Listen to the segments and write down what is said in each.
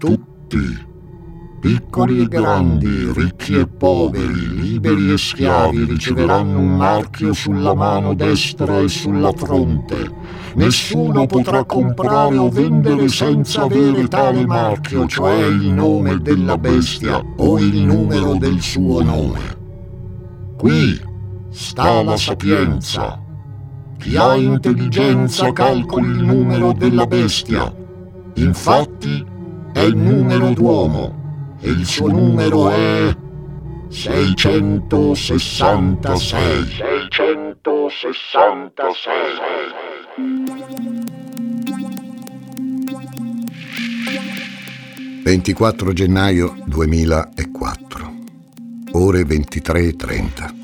tutti, piccoli e grandi, ricchi e poveri, liberi e schiavi, riceveranno un marchio sulla mano destra e sulla fronte. Nessuno potrà comprare o vendere senza avere tale marchio, cioè il nome della bestia o il numero del suo nome. Qui sta la sapienza. Chi ha intelligenza calcoli il numero della bestia. Infatti è il numero d'uomo e il suo numero è 666. 666. 24 gennaio 2004, ore 23.30.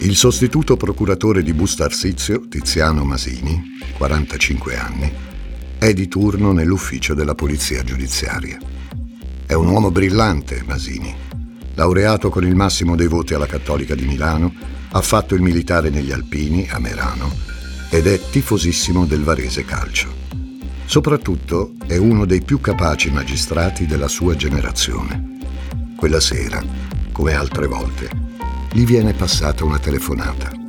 Il sostituto procuratore di Bustarsizio, Tiziano Masini, 45 anni, è di turno nell'ufficio della polizia giudiziaria. È un uomo brillante, Masini. Laureato con il massimo dei voti alla Cattolica di Milano, ha fatto il militare negli Alpini, a Merano, ed è tifosissimo del Varese Calcio. Soprattutto è uno dei più capaci magistrati della sua generazione. Quella sera, come altre volte, gli viene passata una telefonata.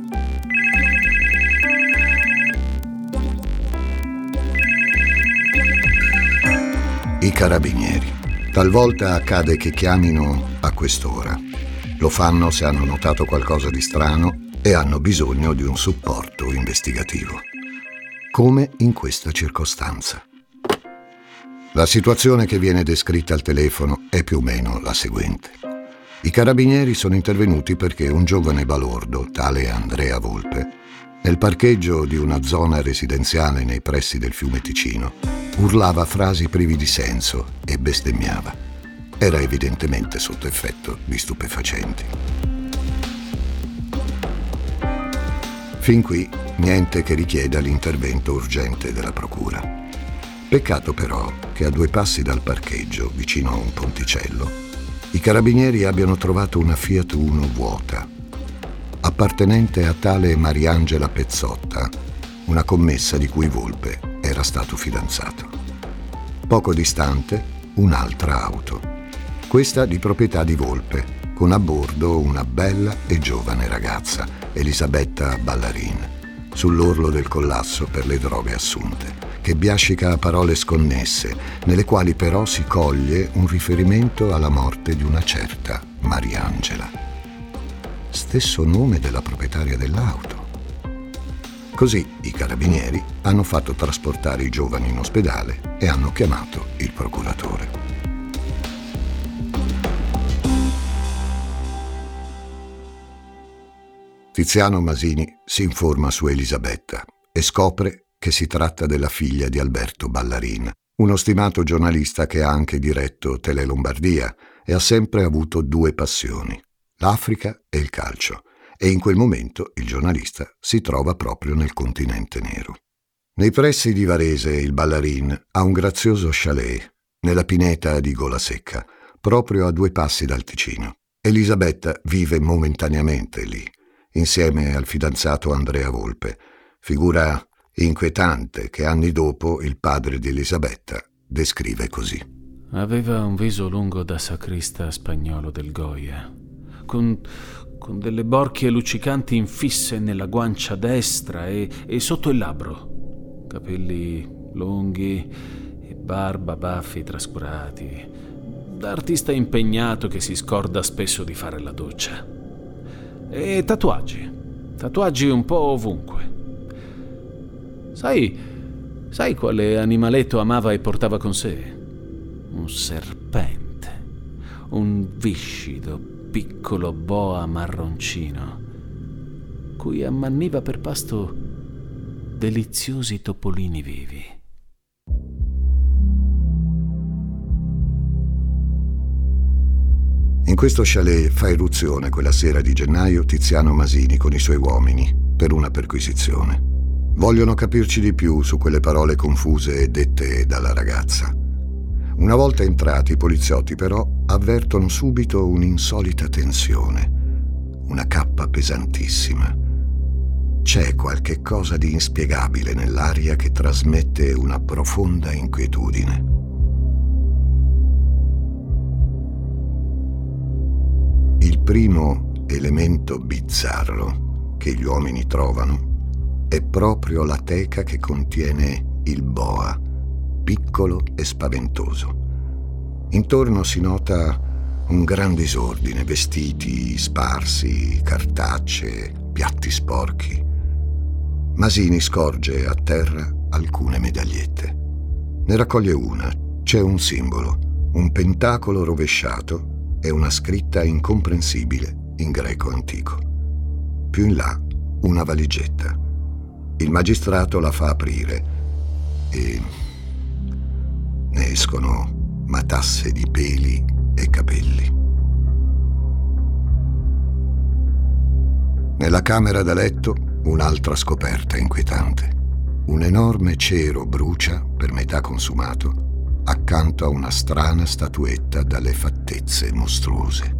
I carabinieri. Talvolta accade che chiamino a quest'ora. Lo fanno se hanno notato qualcosa di strano e hanno bisogno di un supporto investigativo. Come in questa circostanza. La situazione che viene descritta al telefono è più o meno la seguente. I carabinieri sono intervenuti perché un giovane balordo, tale Andrea Volpe, nel parcheggio di una zona residenziale nei pressi del fiume Ticino, urlava frasi privi di senso e bestemmiava. Era evidentemente sotto effetto di stupefacenti. Fin qui niente che richieda l'intervento urgente della Procura. Peccato però che a due passi dal parcheggio, vicino a un ponticello, i carabinieri abbiano trovato una Fiat Uno vuota, appartenente a tale Mariangela Pezzotta, una commessa di cui Volpe era stato fidanzato. Poco distante, un'altra auto, questa di proprietà di Volpe, con a bordo una bella e giovane ragazza, Elisabetta Ballarin, sull'orlo del collasso per le droghe assunte, che biascica a parole sconnesse, nelle quali però si coglie un riferimento alla morte di una certa Mariangela. Stesso nome della proprietaria dell'auto. Così i carabinieri hanno fatto trasportare i giovani in ospedale e hanno chiamato il procuratore. Tiziano Masini si informa su Elisabetta e scopre che si tratta della figlia di Alberto Ballarin, uno stimato giornalista che ha anche diretto Tele Lombardia e ha sempre avuto due passioni, l'Africa e il calcio e in quel momento il giornalista si trova proprio nel continente nero. Nei pressi di Varese il Ballarin ha un grazioso chalet nella pineta di Gola Secca, proprio a due passi dal Ticino. Elisabetta vive momentaneamente lì, insieme al fidanzato Andrea Volpe, figura inquietante che anni dopo il padre di Elisabetta descrive così. Aveva un viso lungo da sacrista spagnolo del Goya, con con delle borchie luccicanti infisse nella guancia destra e, e sotto il labbro, capelli lunghi e barba baffi trascurati, da artista impegnato che si scorda spesso di fare la doccia. E tatuaggi, tatuaggi un po' ovunque. Sai, sai quale animaletto amava e portava con sé? Un serpente, un viscido, piccolo boa marroncino, cui ammanniva per pasto deliziosi topolini vivi. In questo chalet fa irruzione quella sera di gennaio Tiziano Masini con i suoi uomini per una perquisizione. Vogliono capirci di più su quelle parole confuse dette dalla ragazza. Una volta entrati i poliziotti però avvertono subito un'insolita tensione, una cappa pesantissima. C'è qualche cosa di inspiegabile nell'aria che trasmette una profonda inquietudine. Il primo elemento bizzarro che gli uomini trovano è proprio la teca che contiene il boa, piccolo e spaventoso. Intorno si nota un gran disordine, vestiti sparsi, cartacce, piatti sporchi. Masini scorge a terra alcune medagliette. Ne raccoglie una. C'è un simbolo, un pentacolo rovesciato e una scritta incomprensibile in greco antico. Più in là una valigetta. Il magistrato la fa aprire e escono matasse di peli e capelli. Nella camera da letto un'altra scoperta inquietante. Un enorme cero brucia, per metà consumato, accanto a una strana statuetta dalle fattezze mostruose.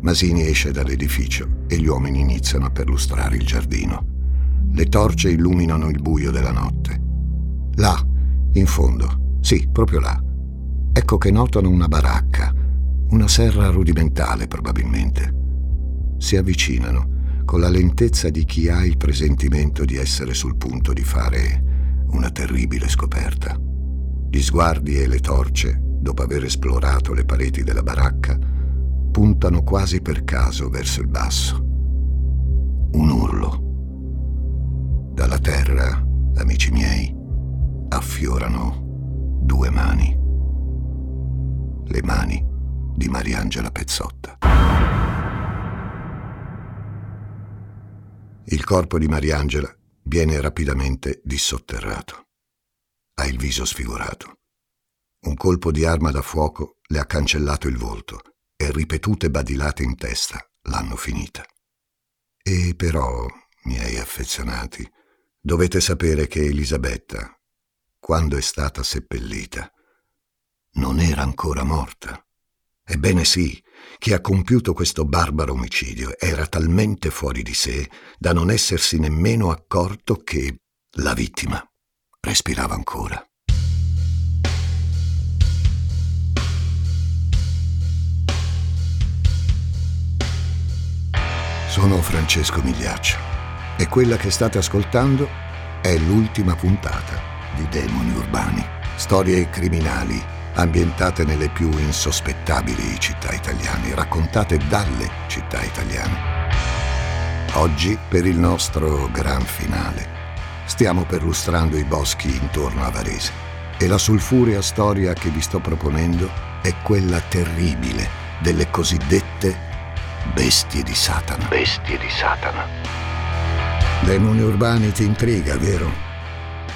Masini esce dall'edificio e gli uomini iniziano a perlustrare il giardino. Le torce illuminano il buio della notte. Là, in fondo, sì, proprio là, ecco che notano una baracca, una serra rudimentale probabilmente. Si avvicinano con la lentezza di chi ha il presentimento di essere sul punto di fare una terribile scoperta. Gli sguardi e le torce, dopo aver esplorato le pareti della baracca, puntano quasi per caso verso il basso. Un urlo. Dalla terra, amici miei, affiorano due mani. Le mani di Mariangela Pezzotta. Il corpo di Mariangela viene rapidamente dissotterrato. Ha il viso sfigurato. Un colpo di arma da fuoco le ha cancellato il volto e ripetute badilate in testa l'hanno finita. E però, miei affezionati, dovete sapere che Elisabetta, quando è stata seppellita, non era ancora morta. Ebbene sì, chi ha compiuto questo barbaro omicidio era talmente fuori di sé da non essersi nemmeno accorto che la vittima respirava ancora. Sono Francesco Migliaccio e quella che state ascoltando è l'ultima puntata di Demoni Urbani, storie criminali ambientate nelle più insospettabili città italiane, raccontate dalle città italiane. Oggi, per il nostro gran finale, stiamo perlustrando i boschi intorno a Varese e la sulfurea storia che vi sto proponendo è quella terribile delle cosiddette bestie di Satana. Bestie di Satana. Demoni urbani ti intriga, vero?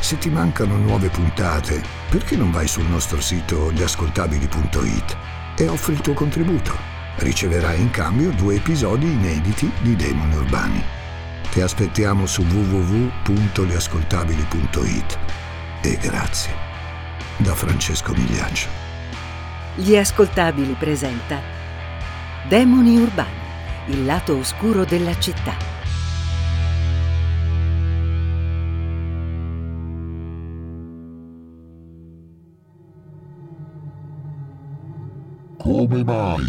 Se ti mancano nuove puntate, perché non vai sul nostro sito gliascoltabili.it e offri il tuo contributo? Riceverai in cambio due episodi inediti di Demoni Urbani. Ti aspettiamo su www.gliascoltabili.it e grazie. Da Francesco Migliaccio. Gli Ascoltabili presenta Demoni Urbani, il lato oscuro della città Come mai?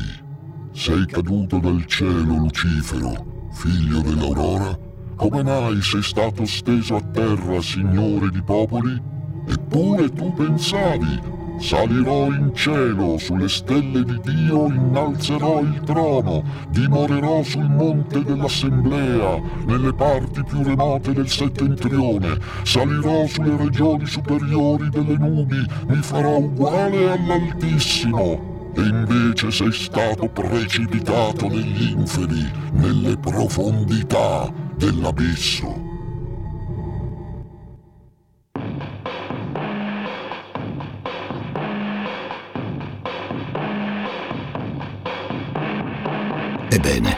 Sei caduto dal cielo, Lucifero, figlio dell'aurora? Come mai sei stato steso a terra, signore di popoli? Eppure tu pensavi, salirò in cielo, sulle stelle di Dio innalzerò il trono, dimorerò sul monte dell'assemblea, nelle parti più remote del settentrione, salirò sulle regioni superiori delle nubi, mi farò uguale all'Altissimo e invece sei stato precipitato negli inferi, nelle profondità dell'abisso. Ebbene,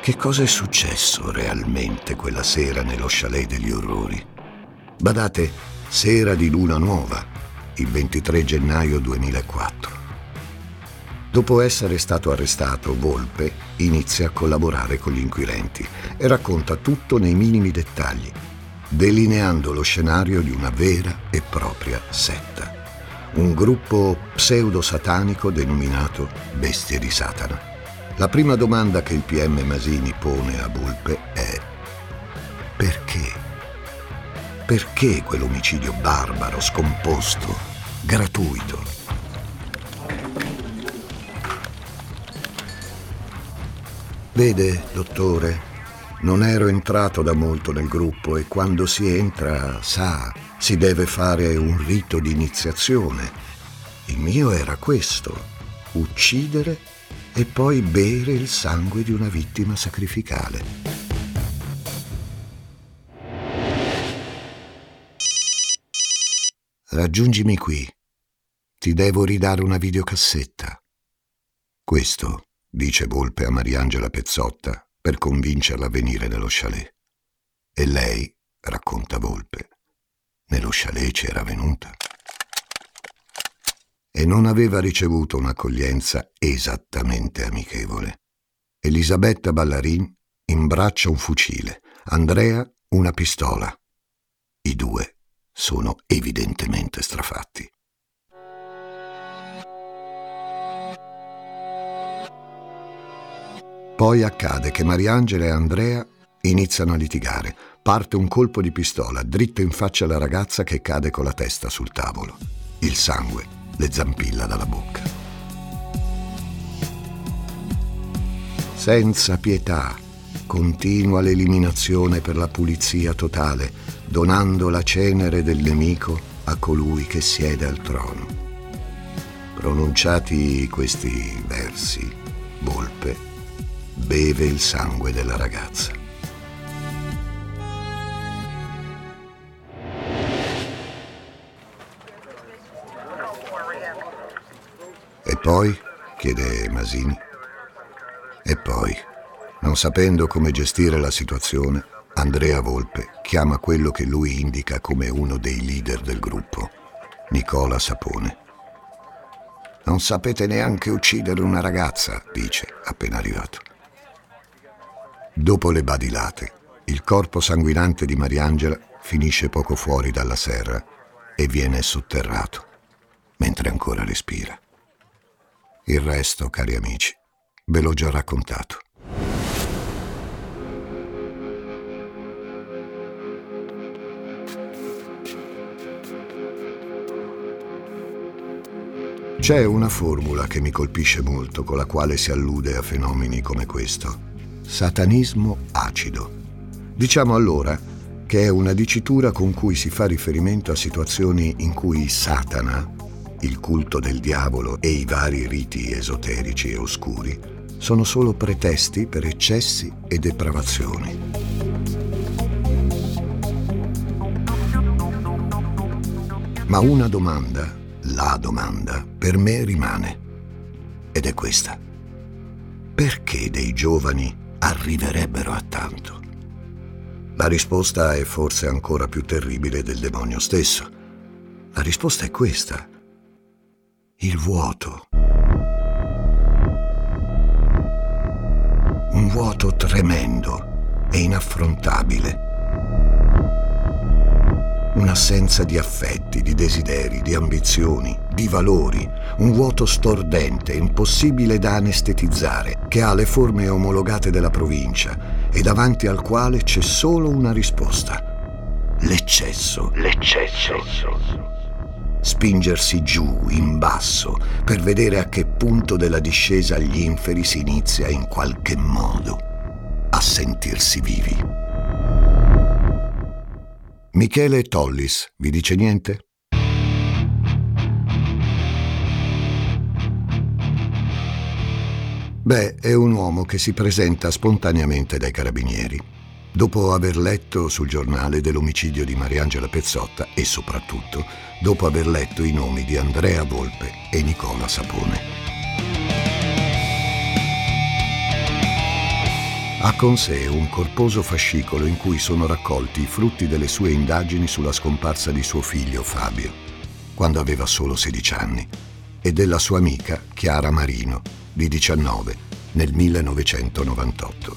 che cosa è successo realmente quella sera nello chalet degli orrori? Badate, sera di luna nuova, il 23 gennaio 2004. Dopo essere stato arrestato, Volpe inizia a collaborare con gli inquirenti e racconta tutto nei minimi dettagli, delineando lo scenario di una vera e propria setta. un gruppo pseudo-satanico denominato Bestie di Satana. La prima domanda che il PM Masini pone a Bulpe è perché? Perché quell'omicidio barbaro, scomposto, gratuito? Vede, dottore, non ero entrato da molto nel gruppo e quando si entra, sa, si deve fare un rito di iniziazione. Il mio era questo, uccidere e poi bere il sangue di una vittima sacrificale. Raggiungimi qui. Ti devo ridare una videocassetta. Questo, dice Volpe a Mariangela Pezzotta per convincerla a venire nello chalet. E lei, racconta Volpe, nello chalet c'era venuta. E non aveva ricevuto un'accoglienza esattamente amichevole. Elisabetta Ballarin imbraccia un fucile, Andrea una pistola. I due sono evidentemente strafatti. Poi accade che Mariangela e Andrea iniziano a litigare parte un colpo di pistola dritto in faccia alla ragazza che cade con la testa sul tavolo. Il sangue le zampilla dalla bocca. Senza pietà continua l'eliminazione per la pulizia totale, donando la cenere del nemico a colui che siede al trono. Pronunciati questi versi, Volpe beve il sangue della ragazza. E poi? chiede Masini. E poi, non sapendo come gestire la situazione, Andrea Volpe chiama quello che lui indica come uno dei leader del gruppo, Nicola Sapone. Non sapete neanche uccidere una ragazza, dice, appena arrivato. Dopo le badilate, il corpo sanguinante di Mariangela finisce poco fuori dalla serra e viene sotterrato, mentre ancora respira. Il resto, cari amici, ve l'ho già raccontato. C'è una formula che mi colpisce molto con la quale si allude a fenomeni come questo. Satanismo acido. Diciamo allora che è una dicitura con cui si fa riferimento a situazioni in cui Satana il culto del diavolo e i vari riti esoterici e oscuri sono solo pretesti per eccessi e depravazioni. Ma una domanda, la domanda, per me rimane. Ed è questa. Perché dei giovani arriverebbero a tanto? La risposta è forse ancora più terribile del demonio stesso. La risposta è questa il vuoto. Un vuoto tremendo e inaffrontabile. Un'assenza di affetti, di desideri, di ambizioni, di valori, un vuoto stordente, impossibile da anestetizzare, che ha le forme omologate della provincia e davanti al quale c'è solo una risposta. L'eccesso. L'eccesso spingersi giù, in basso, per vedere a che punto della discesa agli inferi si inizia in qualche modo a sentirsi vivi. Michele Tollis, vi dice niente? Beh, è un uomo che si presenta spontaneamente dai carabinieri dopo aver letto sul giornale dell'omicidio di Mariangela Pezzotta e soprattutto dopo aver letto i nomi di Andrea Volpe e Nicola Sapone. Ha con sé un corposo fascicolo in cui sono raccolti i frutti delle sue indagini sulla scomparsa di suo figlio Fabio, quando aveva solo 16 anni, e della sua amica Chiara Marino, di 19, nel 1998.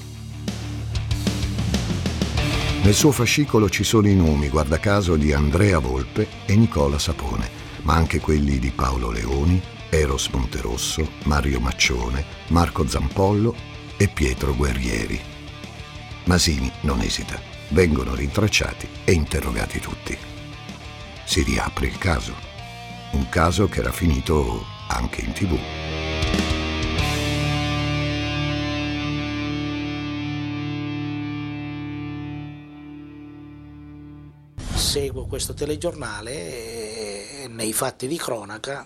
Nel suo fascicolo ci sono i nomi, guarda caso, di Andrea Volpe e Nicola Sapone, ma anche quelli di Paolo Leoni, Eros Monterosso, Mario Maccione, Marco Zampollo e Pietro Guerrieri. Masini non esita, vengono rintracciati e interrogati tutti. Si riapre il caso, un caso che era finito anche in tv. seguo questo telegiornale e nei fatti di cronaca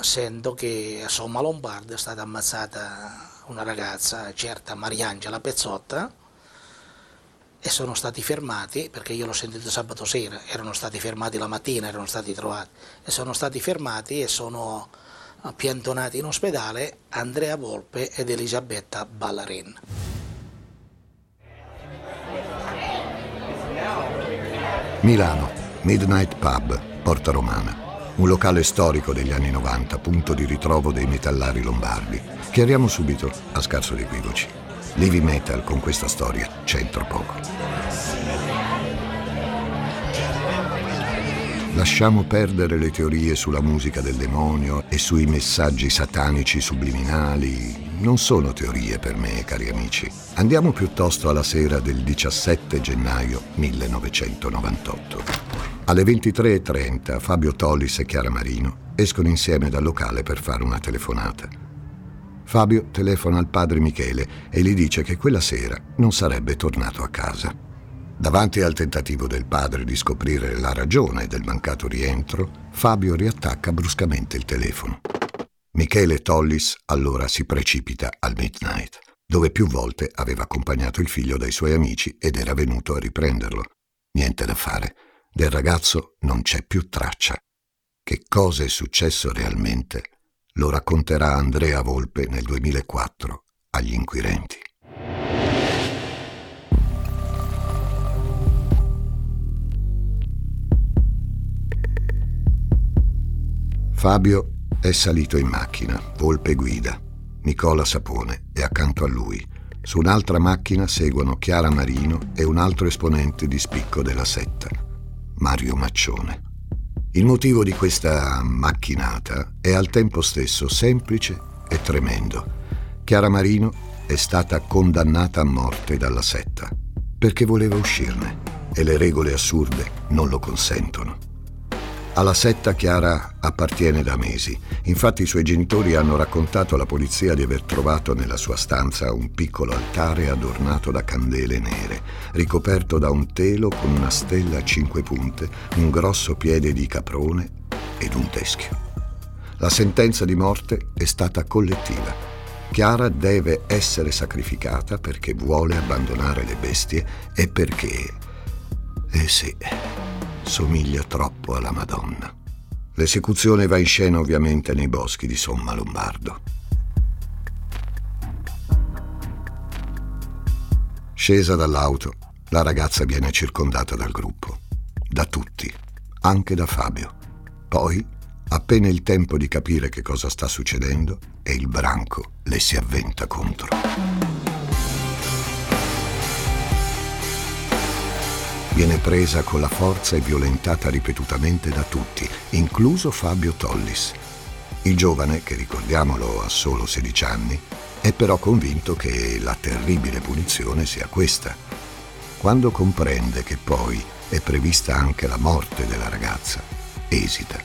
sento che a Somma Lombardo è stata ammazzata una ragazza, certa Mariangela Pezzotta, e sono stati fermati, perché io l'ho sentito sabato sera, erano stati fermati la mattina, erano stati trovati, e sono stati fermati e sono piantonati in ospedale Andrea Volpe ed Elisabetta Ballarin. Milano, Midnight Pub, Porta Romana. Un locale storico degli anni 90, punto di ritrovo dei metallari lombardi. Chiariamo subito, a scarso di equivoci. L'heavy metal con questa storia c'entra poco. Lasciamo perdere le teorie sulla musica del demonio e sui messaggi satanici subliminali. Non sono teorie per me, cari amici. Andiamo piuttosto alla sera del 17 gennaio 1998. Alle 23.30 Fabio Tollis e Chiara Marino escono insieme dal locale per fare una telefonata. Fabio telefona al padre Michele e gli dice che quella sera non sarebbe tornato a casa. Davanti al tentativo del padre di scoprire la ragione del mancato rientro, Fabio riattacca bruscamente il telefono. Michele Tollis allora si precipita al Midnight, dove più volte aveva accompagnato il figlio dai suoi amici ed era venuto a riprenderlo. Niente da fare, del ragazzo non c'è più traccia. Che cosa è successo realmente lo racconterà Andrea Volpe nel 2004 agli inquirenti. Fabio è salito in macchina, Volpe guida. Nicola Sapone è accanto a lui. Su un'altra macchina seguono Chiara Marino e un altro esponente di spicco della setta, Mario Maccione. Il motivo di questa macchinata è al tempo stesso semplice e tremendo. Chiara Marino è stata condannata a morte dalla setta perché voleva uscirne e le regole assurde non lo consentono. Alla setta Chiara appartiene da mesi. Infatti i suoi genitori hanno raccontato alla polizia di aver trovato nella sua stanza un piccolo altare adornato da candele nere, ricoperto da un telo con una stella a cinque punte, un grosso piede di caprone ed un teschio. La sentenza di morte è stata collettiva. Chiara deve essere sacrificata perché vuole abbandonare le bestie e perché... Eh sì somiglia troppo alla Madonna. L'esecuzione va in scena ovviamente nei boschi di Somma Lombardo. Scesa dall'auto, la ragazza viene circondata dal gruppo, da tutti, anche da Fabio. Poi, appena il tempo di capire che cosa sta succedendo, e il branco le si avventa contro. Viene presa con la forza e violentata ripetutamente da tutti, incluso Fabio Tollis. Il giovane, che ricordiamolo ha solo 16 anni, è però convinto che la terribile punizione sia questa. Quando comprende che poi è prevista anche la morte della ragazza, esita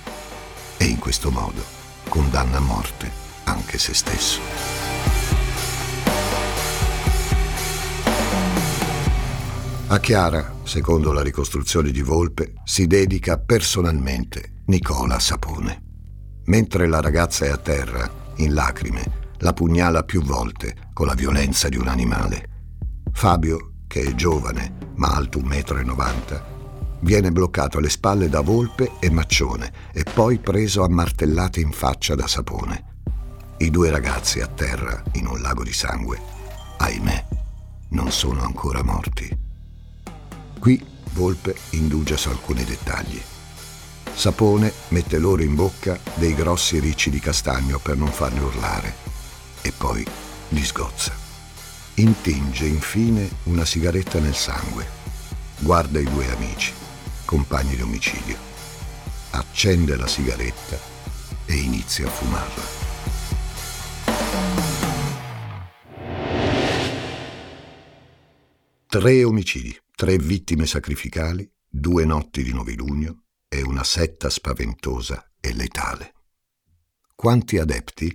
e in questo modo condanna a morte anche se stesso. A Chiara, secondo la ricostruzione di Volpe, si dedica personalmente Nicola Sapone. Mentre la ragazza è a terra, in lacrime, la pugnala più volte con la violenza di un animale. Fabio, che è giovane ma alto 1,90 m, viene bloccato alle spalle da Volpe e Maccione e poi preso a martellate in faccia da Sapone. I due ragazzi a terra in un lago di sangue, ahimè, non sono ancora morti. Qui Volpe indugia su alcuni dettagli. Sapone mette loro in bocca dei grossi ricci di castagno per non farli urlare e poi li sgozza. Intinge infine una sigaretta nel sangue. Guarda i due amici, compagni di omicidio. accende la sigaretta e inizia a fumarla. Tre omicidi, tre vittime sacrificali, due notti di novilunio e una setta spaventosa e letale. Quanti adepti?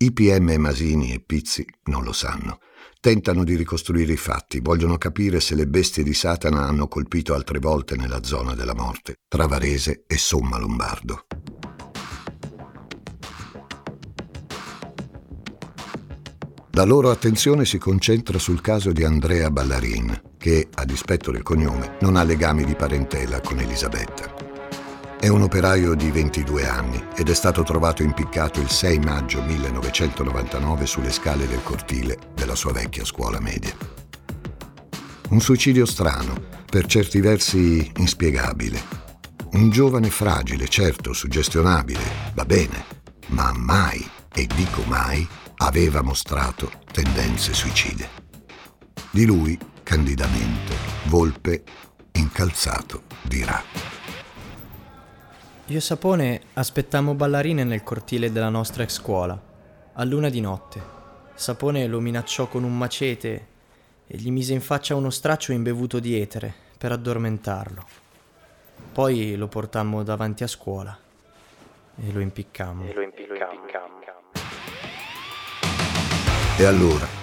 IPM Masini e Pizzi non lo sanno. Tentano di ricostruire i fatti, vogliono capire se le bestie di Satana hanno colpito altre volte nella zona della morte, tra Varese e Somma Lombardo. La loro attenzione si concentra sul caso di Andrea Ballarin, che, a dispetto del cognome, non ha legami di parentela con Elisabetta. È un operaio di 22 anni ed è stato trovato impiccato il 6 maggio 1999 sulle scale del cortile della sua vecchia scuola media. Un suicidio strano, per certi versi inspiegabile. Un giovane fragile, certo, suggestionabile, va bene, ma mai, e dico mai, aveva mostrato tendenze suicide. Di lui, candidamente, Volpe, incalzato, dirà. Io e Sapone aspettammo ballerine nel cortile della nostra ex scuola, a luna di notte. Sapone lo minacciò con un macete e gli mise in faccia uno straccio imbevuto di etere per addormentarlo. Poi lo portammo davanti a scuola e lo impiccammo. E lo impiccammo. E allora,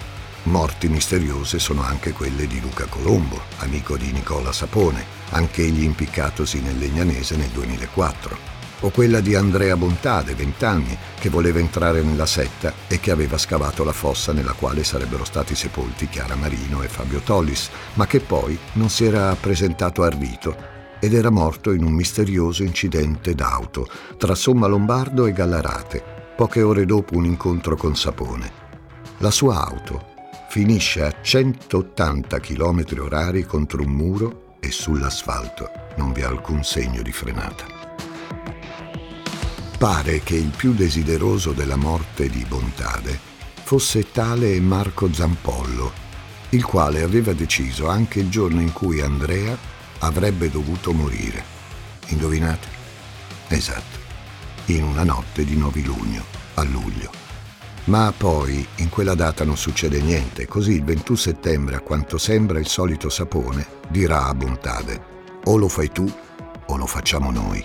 morti misteriose sono anche quelle di Luca Colombo, amico di Nicola Sapone, anch'egli impiccatosi nel Legnanese nel 2004, o quella di Andrea Bontade, 20 anni, che voleva entrare nella setta e che aveva scavato la fossa nella quale sarebbero stati sepolti Chiara Marino e Fabio Tollis, ma che poi non si era presentato al rito ed era morto in un misterioso incidente d'auto tra Somma Lombardo e Gallarate, poche ore dopo un incontro con Sapone. La sua auto finisce a 180 km orari contro un muro e sull'asfalto non vi è alcun segno di frenata. Pare che il più desideroso della morte di Bontade fosse tale Marco Zampollo, il quale aveva deciso anche il giorno in cui Andrea avrebbe dovuto morire. Indovinate? Esatto, in una notte di novilunio, a luglio. Ma poi in quella data non succede niente, così il 21 settembre, a quanto sembra il solito sapone, dirà a Bontade, o lo fai tu o lo facciamo noi.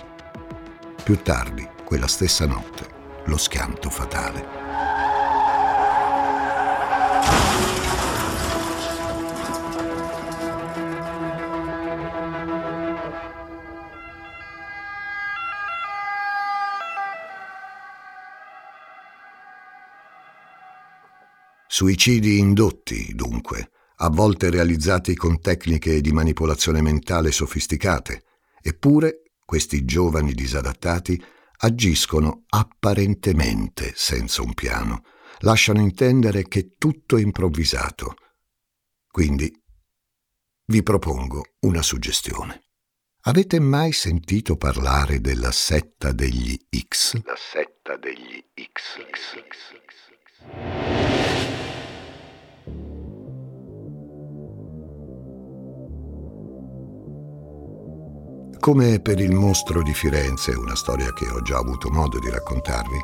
Più tardi, quella stessa notte, lo schianto fatale. Suicidi indotti, dunque, a volte realizzati con tecniche di manipolazione mentale sofisticate, eppure questi giovani disadattati agiscono apparentemente senza un piano, lasciano intendere che tutto è improvvisato. Quindi vi propongo una suggestione. Avete mai sentito parlare della setta degli X? La setta degli X. X, X, X. Come per il mostro di Firenze, una storia che ho già avuto modo di raccontarvi,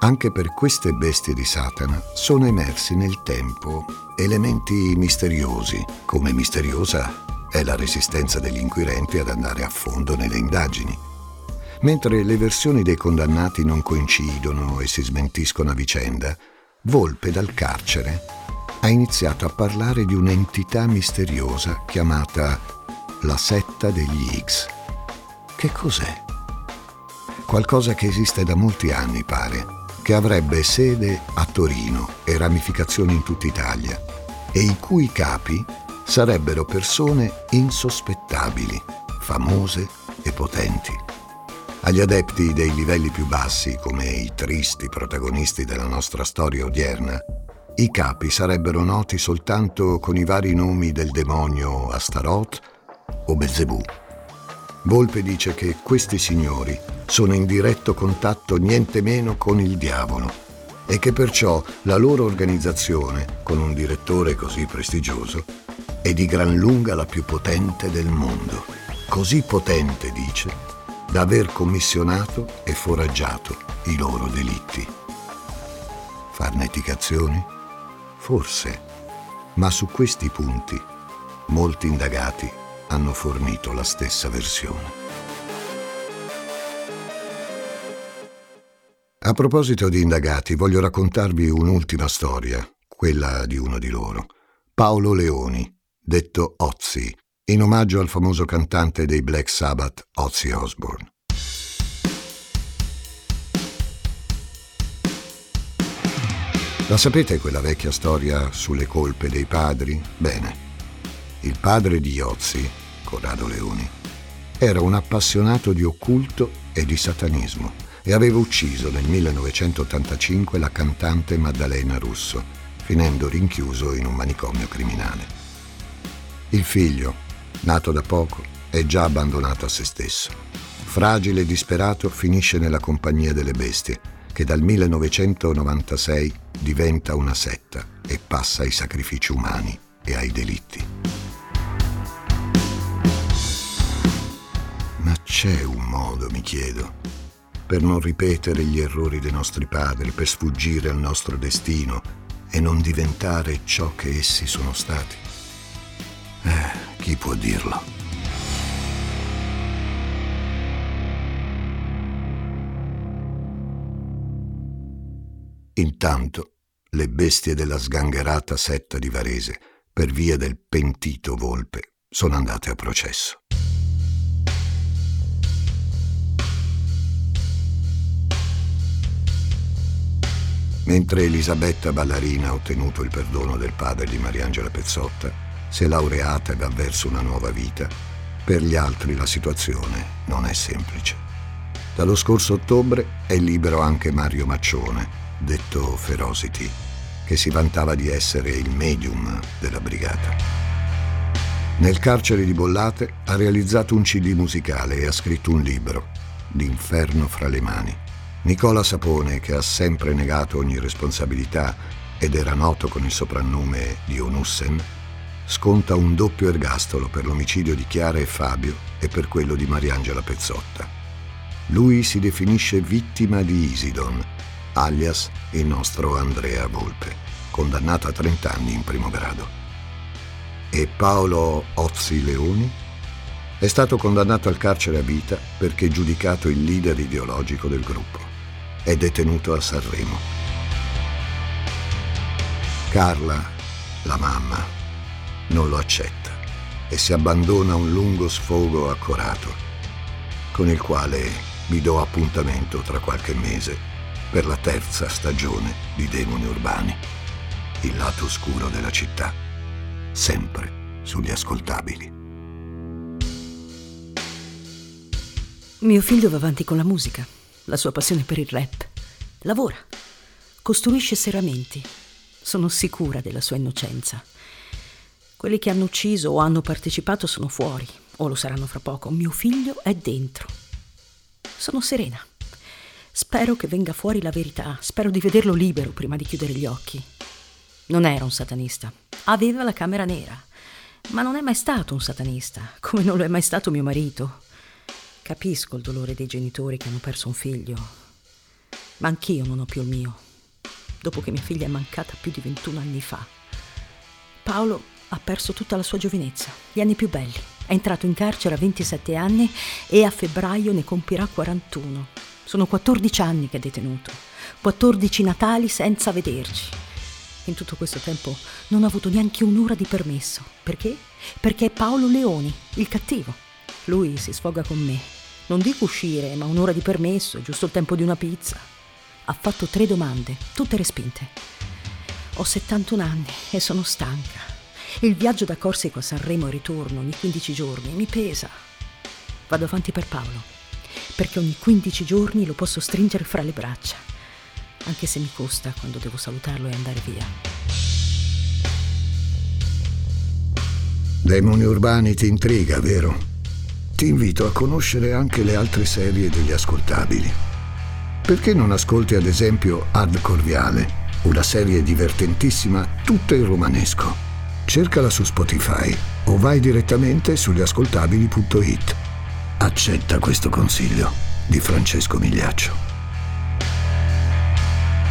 anche per queste bestie di Satana sono emersi nel tempo elementi misteriosi, come misteriosa è la resistenza degli inquirenti ad andare a fondo nelle indagini. Mentre le versioni dei condannati non coincidono e si smentiscono a vicenda, Volpe dal carcere ha iniziato a parlare di un'entità misteriosa chiamata la setta degli X che cos'è? Qualcosa che esiste da molti anni, pare, che avrebbe sede a Torino e ramificazioni in tutta Italia, e i cui capi sarebbero persone insospettabili, famose e potenti. Agli adepti dei livelli più bassi, come i tristi protagonisti della nostra storia odierna, i capi sarebbero noti soltanto con i vari nomi del demonio Astaroth o Belzebù. Volpe dice che questi signori sono in diretto contatto niente meno con il diavolo e che perciò la loro organizzazione, con un direttore così prestigioso, è di gran lunga la più potente del mondo. Così potente, dice, d'aver commissionato e foraggiato i loro delitti. Farneticazioni? Forse, ma su questi punti molti indagati hanno fornito la stessa versione. A proposito di indagati, voglio raccontarvi un'ultima storia, quella di uno di loro, Paolo Leoni, detto Ozzy, in omaggio al famoso cantante dei Black Sabbath Ozzy Osbourne. La sapete quella vecchia storia sulle colpe dei padri? Bene, il padre di Ozzy, Corrado Leoni, era un appassionato di occulto e di satanismo e aveva ucciso nel 1985 la cantante Maddalena Russo, finendo rinchiuso in un manicomio criminale. Il figlio, nato da poco, è già abbandonato a se stesso. Fragile e disperato finisce nella compagnia delle bestie, che dal 1996 diventa una setta e passa ai sacrifici umani e ai delitti. C'è un modo, mi chiedo, per non ripetere gli errori dei nostri padri, per sfuggire al nostro destino e non diventare ciò che essi sono stati? Eh, chi può dirlo? Intanto le bestie della sgangherata setta di Varese, per via del pentito Volpe, sono andate a processo. Mentre Elisabetta Ballarina ha ottenuto il perdono del padre di Mariangela Pezzotta, si è laureata e va verso una nuova vita, per gli altri la situazione non è semplice. Dallo scorso ottobre è libero anche Mario Maccione, detto Ferocity, che si vantava di essere il medium della brigata. Nel carcere di Bollate ha realizzato un CD musicale e ha scritto un libro, L'inferno fra le mani. Nicola Sapone, che ha sempre negato ogni responsabilità ed era noto con il soprannome di Onussen, sconta un doppio ergastolo per l'omicidio di Chiara e Fabio e per quello di Mariangela Pezzotta. Lui si definisce vittima di Isidon alias il nostro Andrea Volpe, condannato a 30 anni in primo grado. E Paolo Ozzi Leoni è stato condannato al carcere a vita perché giudicato il leader ideologico del gruppo. È detenuto a Sanremo. Carla, la mamma, non lo accetta e si abbandona a un lungo sfogo accorato, con il quale vi do appuntamento tra qualche mese per la terza stagione di Demoni Urbani. Il lato oscuro della città, sempre sugli ascoltabili. Mio figlio va avanti con la musica, la sua passione per il rap. Lavora, costruisce serramenti. Sono sicura della sua innocenza. Quelli che hanno ucciso o hanno partecipato sono fuori, o lo saranno fra poco. Mio figlio è dentro. Sono serena. Spero che venga fuori la verità, spero di vederlo libero prima di chiudere gli occhi. Non era un satanista, aveva la camera nera, ma non è mai stato un satanista, come non lo è mai stato mio marito. Capisco il dolore dei genitori che hanno perso un figlio, ma anch'io non ho più il mio, dopo che mia figlia è mancata più di 21 anni fa. Paolo ha perso tutta la sua giovinezza, gli anni più belli. È entrato in carcere a 27 anni e a febbraio ne compirà 41. Sono 14 anni che è detenuto, 14 Natali senza vederci. In tutto questo tempo non ho avuto neanche un'ora di permesso. Perché? Perché è Paolo Leoni, il cattivo. Lui si sfoga con me. Non dico uscire, ma un'ora di permesso, giusto il tempo di una pizza. Ha fatto tre domande, tutte respinte. Ho 71 anni e sono stanca. Il viaggio da Corsico a Sanremo e ritorno ogni 15 giorni mi pesa. Vado avanti per Paolo perché ogni 15 giorni lo posso stringere fra le braccia, anche se mi costa quando devo salutarlo e andare via. Demoni urbani ti intriga, vero? Ti invito a conoscere anche le altre serie degli ascoltabili. Perché non ascolti ad esempio Ad Corviale, una serie divertentissima tutta in romanesco? Cercala su Spotify o vai direttamente sugli ascoltabili.it. Accetta questo consiglio di Francesco Migliaccio.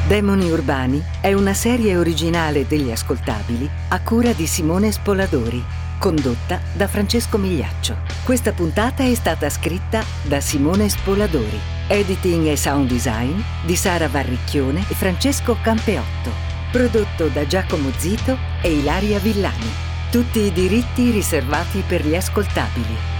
Demoni Urbani è una serie originale degli ascoltabili a cura di Simone Spoladori, condotta da Francesco Migliaccio. Questa puntata è stata scritta da Simone Spoladori, editing e sound design di Sara Varricchione e Francesco Campeotto, prodotto da Giacomo Zito e Ilaria Villani. Tutti i diritti riservati per gli ascoltabili.